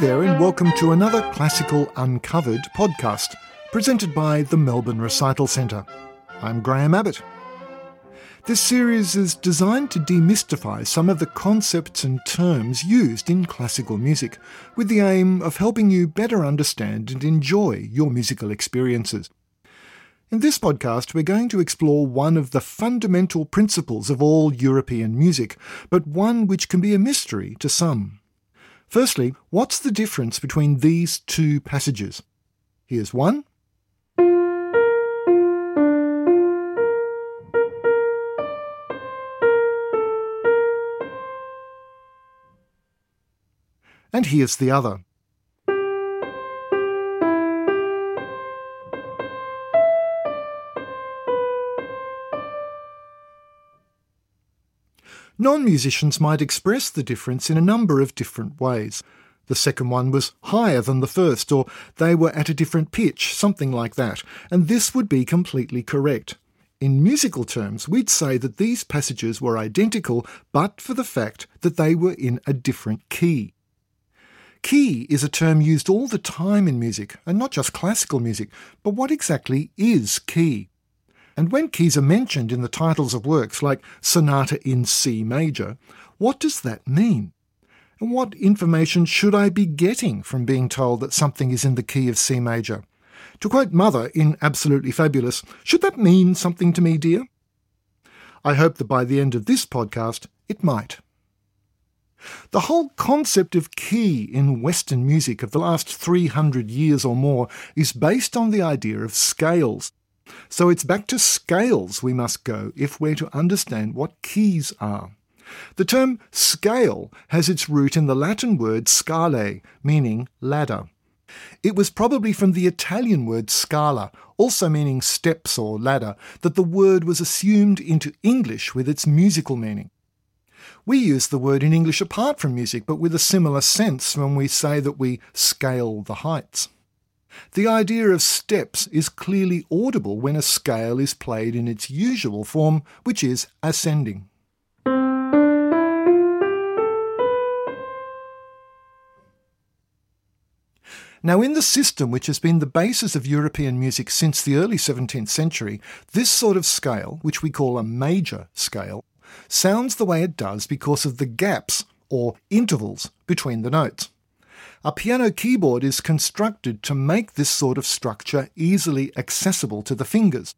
there, and welcome to another Classical Uncovered podcast presented by the Melbourne Recital Centre. I'm Graham Abbott. This series is designed to demystify some of the concepts and terms used in classical music, with the aim of helping you better understand and enjoy your musical experiences. In this podcast, we're going to explore one of the fundamental principles of all European music, but one which can be a mystery to some. Firstly, what's the difference between these two passages? Here's one. And here's the other. Non musicians might express the difference in a number of different ways. The second one was higher than the first, or they were at a different pitch, something like that, and this would be completely correct. In musical terms, we'd say that these passages were identical, but for the fact that they were in a different key. Key is a term used all the time in music, and not just classical music, but what exactly is key? And when keys are mentioned in the titles of works like Sonata in C major, what does that mean? And what information should I be getting from being told that something is in the key of C major? To quote Mother in Absolutely Fabulous, should that mean something to me, dear? I hope that by the end of this podcast, it might. The whole concept of key in Western music of the last 300 years or more is based on the idea of scales. So it's back to scales we must go if we're to understand what keys are. The term scale has its root in the Latin word scale, meaning ladder. It was probably from the Italian word scala, also meaning steps or ladder, that the word was assumed into English with its musical meaning. We use the word in English apart from music, but with a similar sense when we say that we scale the heights. The idea of steps is clearly audible when a scale is played in its usual form, which is ascending. Now, in the system which has been the basis of European music since the early 17th century, this sort of scale, which we call a major scale, sounds the way it does because of the gaps, or intervals, between the notes. A piano keyboard is constructed to make this sort of structure easily accessible to the fingers.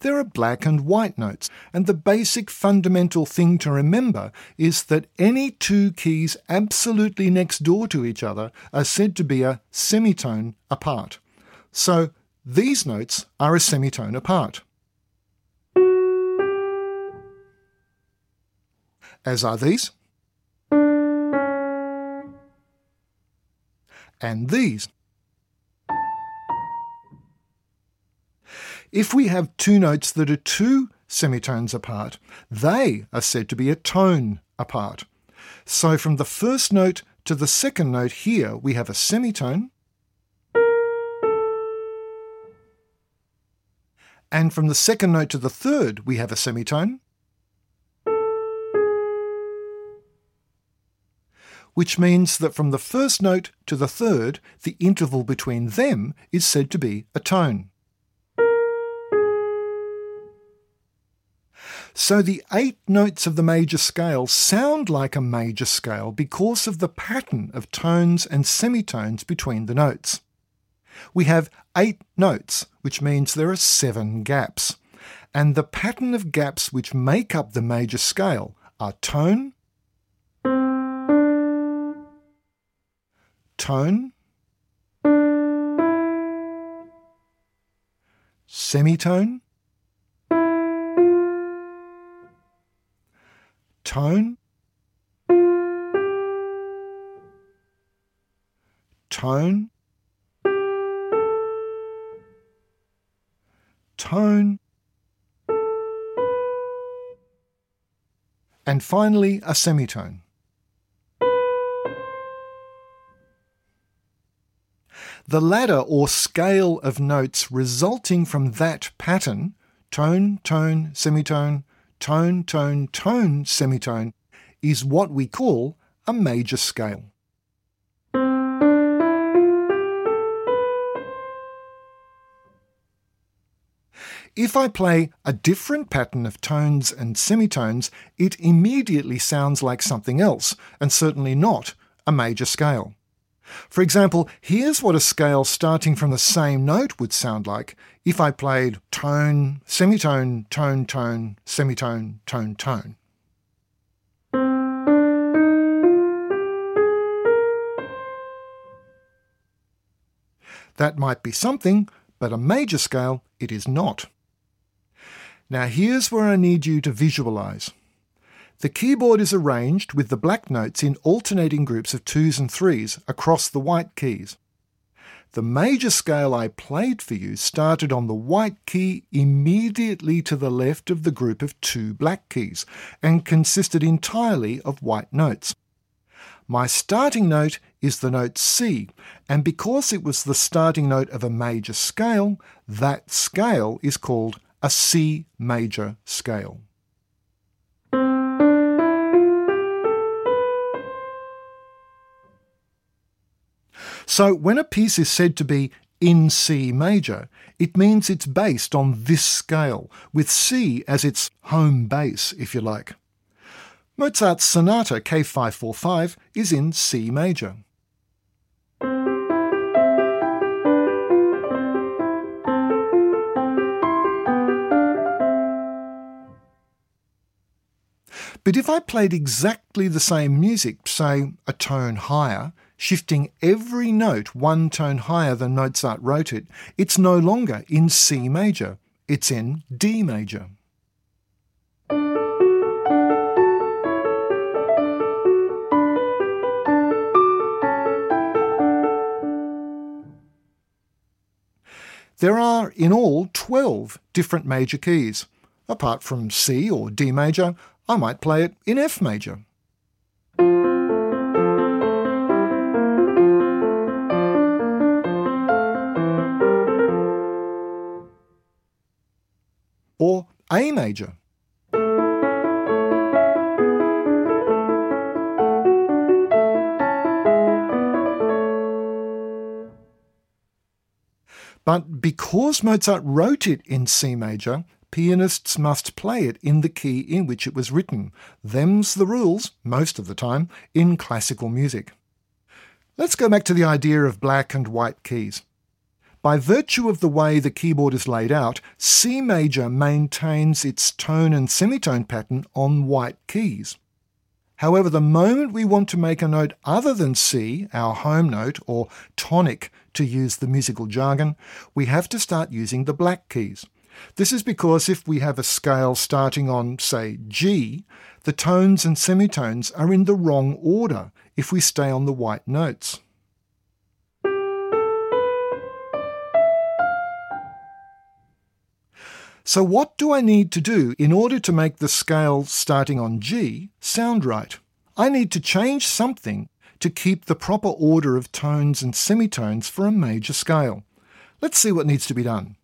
There are black and white notes, and the basic fundamental thing to remember is that any two keys absolutely next door to each other are said to be a semitone apart. So these notes are a semitone apart. As are these. And these. If we have two notes that are two semitones apart, they are said to be a tone apart. So from the first note to the second note here, we have a semitone. And from the second note to the third, we have a semitone. Which means that from the first note to the third, the interval between them is said to be a tone. So the eight notes of the major scale sound like a major scale because of the pattern of tones and semitones between the notes. We have eight notes, which means there are seven gaps. And the pattern of gaps which make up the major scale are tone, tone, semitone, tone, tone, tone, and finally a semitone. The ladder or scale of notes resulting from that pattern tone, tone, semitone, tone, tone, tone, semitone is what we call a major scale. If I play a different pattern of tones and semitones, it immediately sounds like something else, and certainly not a major scale. For example, here's what a scale starting from the same note would sound like if I played tone, semitone, tone, tone, semitone, tone, tone. That might be something, but a major scale it is not. Now here's where I need you to visualize. The keyboard is arranged with the black notes in alternating groups of twos and threes across the white keys. The major scale I played for you started on the white key immediately to the left of the group of two black keys and consisted entirely of white notes. My starting note is the note C, and because it was the starting note of a major scale, that scale is called a C major scale. So when a piece is said to be in C major, it means it's based on this scale, with C as its home base, if you like. Mozart's Sonata K545 is in C major. But if I played exactly the same music, say a tone higher, shifting every note one tone higher than Mozart wrote it, it's no longer in C major, it's in D major. There are in all 12 different major keys. Apart from C or D major, I might play it in F major. Or A major. But because Mozart wrote it in C major, pianists must play it in the key in which it was written. Them's the rules, most of the time, in classical music. Let's go back to the idea of black and white keys. By virtue of the way the keyboard is laid out, C major maintains its tone and semitone pattern on white keys. However, the moment we want to make a note other than C, our home note, or tonic to use the musical jargon, we have to start using the black keys. This is because if we have a scale starting on, say, G, the tones and semitones are in the wrong order if we stay on the white notes. So what do I need to do in order to make the scale starting on G sound right? I need to change something to keep the proper order of tones and semitones for a major scale. Let's see what needs to be done.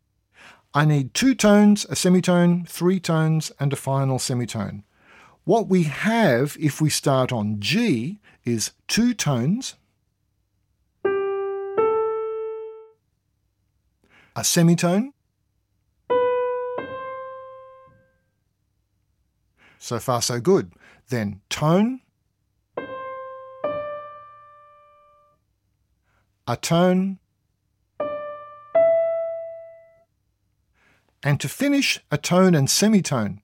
I need two tones, a semitone, three tones, and a final semitone. What we have if we start on G is two tones, a semitone, so far so good. Then tone, a tone, and to finish, a tone and semitone.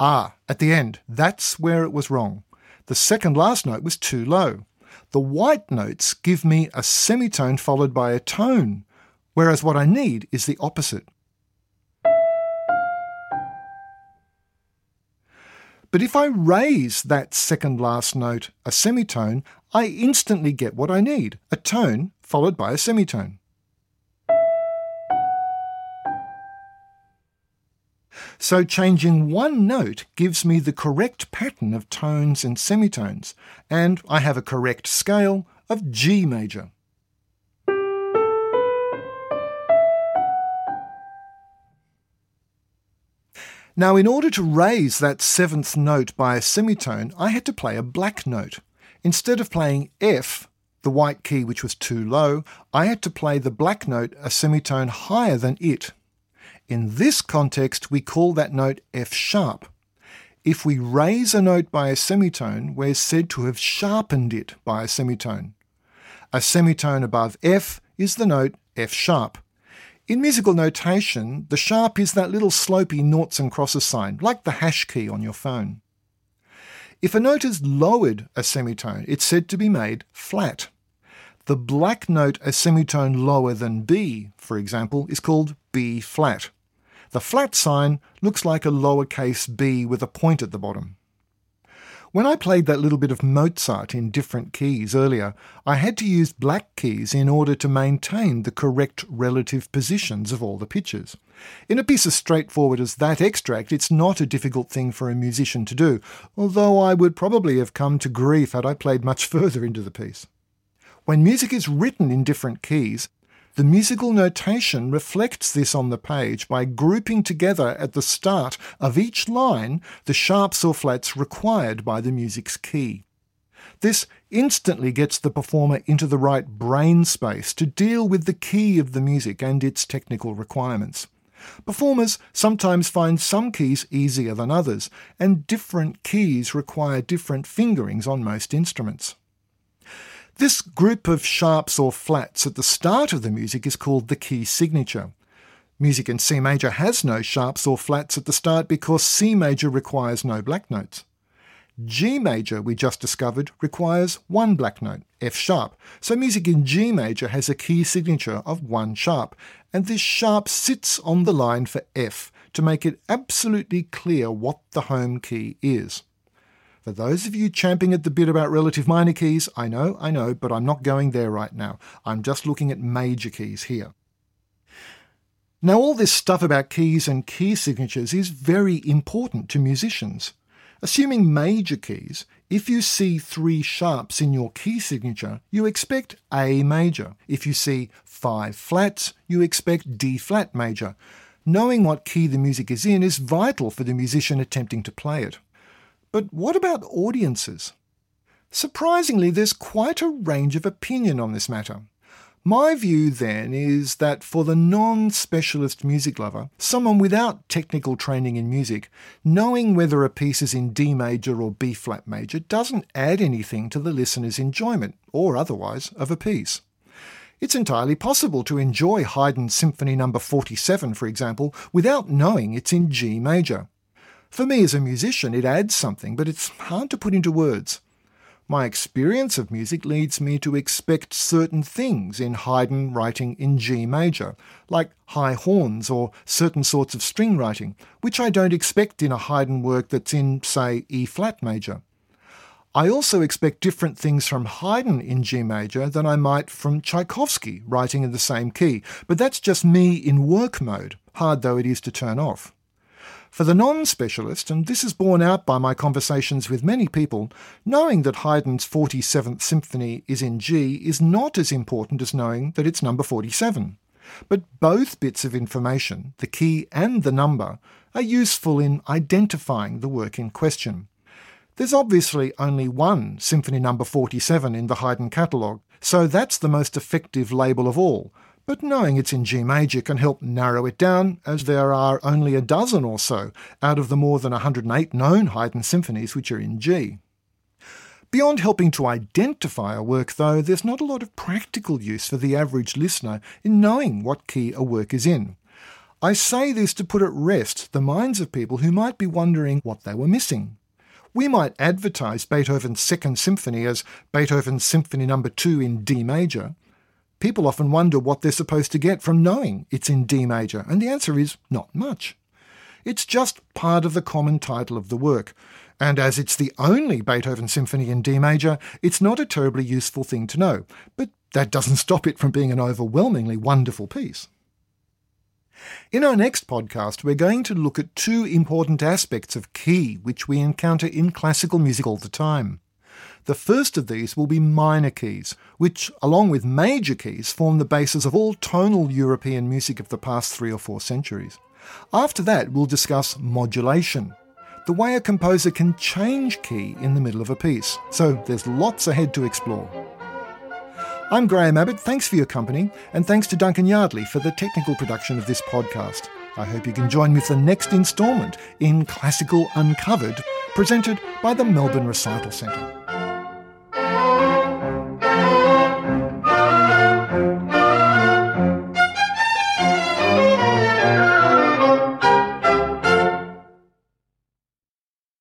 Ah, at the end, that's where it was wrong. The second last note was too low. The white notes give me a semitone followed by a tone, whereas what I need is the opposite. But if I raise that second last note a semitone, I instantly get what I need a tone followed by a semitone. So changing one note gives me the correct pattern of tones and semitones, and I have a correct scale of G major. Now, in order to raise that seventh note by a semitone, I had to play a black note. Instead of playing F, the white key which was too low, I had to play the black note a semitone higher than it. In this context, we call that note F sharp. If we raise a note by a semitone, we're said to have sharpened it by a semitone. A semitone above F is the note F sharp. In musical notation, the sharp is that little slopey noughts and crosses sign, like the hash key on your phone. If a note is lowered a semitone, it's said to be made flat. The black note a semitone lower than B, for example, is called B flat. The flat sign looks like a lowercase b with a point at the bottom. When I played that little bit of Mozart in different keys earlier, I had to use black keys in order to maintain the correct relative positions of all the pitches. In a piece as straightforward as that extract, it's not a difficult thing for a musician to do, although I would probably have come to grief had I played much further into the piece. When music is written in different keys, the musical notation reflects this on the page by grouping together at the start of each line the sharps or flats required by the music's key. This instantly gets the performer into the right brain space to deal with the key of the music and its technical requirements. Performers sometimes find some keys easier than others, and different keys require different fingerings on most instruments. This group of sharps or flats at the start of the music is called the key signature. Music in C major has no sharps or flats at the start because C major requires no black notes. G major, we just discovered, requires one black note, F sharp. So music in G major has a key signature of one sharp, and this sharp sits on the line for F to make it absolutely clear what the home key is. For those of you champing at the bit about relative minor keys, I know, I know, but I'm not going there right now. I'm just looking at major keys here. Now, all this stuff about keys and key signatures is very important to musicians. Assuming major keys, if you see three sharps in your key signature, you expect A major. If you see five flats, you expect D flat major. Knowing what key the music is in is vital for the musician attempting to play it. But what about audiences? Surprisingly, there's quite a range of opinion on this matter. My view then is that for the non specialist music lover, someone without technical training in music, knowing whether a piece is in D major or B flat major doesn't add anything to the listener's enjoyment, or otherwise, of a piece. It's entirely possible to enjoy Haydn's Symphony No. 47, for example, without knowing it's in G major. For me as a musician, it adds something, but it's hard to put into words. My experience of music leads me to expect certain things in Haydn writing in G major, like high horns or certain sorts of string writing, which I don't expect in a Haydn work that's in, say, E flat major. I also expect different things from Haydn in G major than I might from Tchaikovsky writing in the same key, but that's just me in work mode, hard though it is to turn off. For the non specialist, and this is borne out by my conversations with many people, knowing that Haydn's 47th Symphony is in G is not as important as knowing that it's number 47. But both bits of information, the key and the number, are useful in identifying the work in question. There's obviously only one Symphony number 47 in the Haydn catalogue, so that's the most effective label of all, but knowing it's in G major can help narrow it down, as there are only a dozen or so out of the more than 108 known Haydn symphonies which are in G. Beyond helping to identify a work, though, there's not a lot of practical use for the average listener in knowing what key a work is in. I say this to put at rest the minds of people who might be wondering what they were missing. We might advertise Beethoven's Second Symphony as Beethoven's Symphony No. 2 in D major, People often wonder what they're supposed to get from knowing it's in D major, and the answer is not much. It's just part of the common title of the work, and as it's the only Beethoven symphony in D major, it's not a terribly useful thing to know, but that doesn't stop it from being an overwhelmingly wonderful piece. In our next podcast, we're going to look at two important aspects of key which we encounter in classical music all the time. The first of these will be minor keys, which, along with major keys, form the basis of all tonal European music of the past three or four centuries. After that, we'll discuss modulation, the way a composer can change key in the middle of a piece. So there's lots ahead to explore. I'm Graham Abbott. Thanks for your company, and thanks to Duncan Yardley for the technical production of this podcast. I hope you can join me for the next instalment in Classical Uncovered, presented by the Melbourne Recital Centre.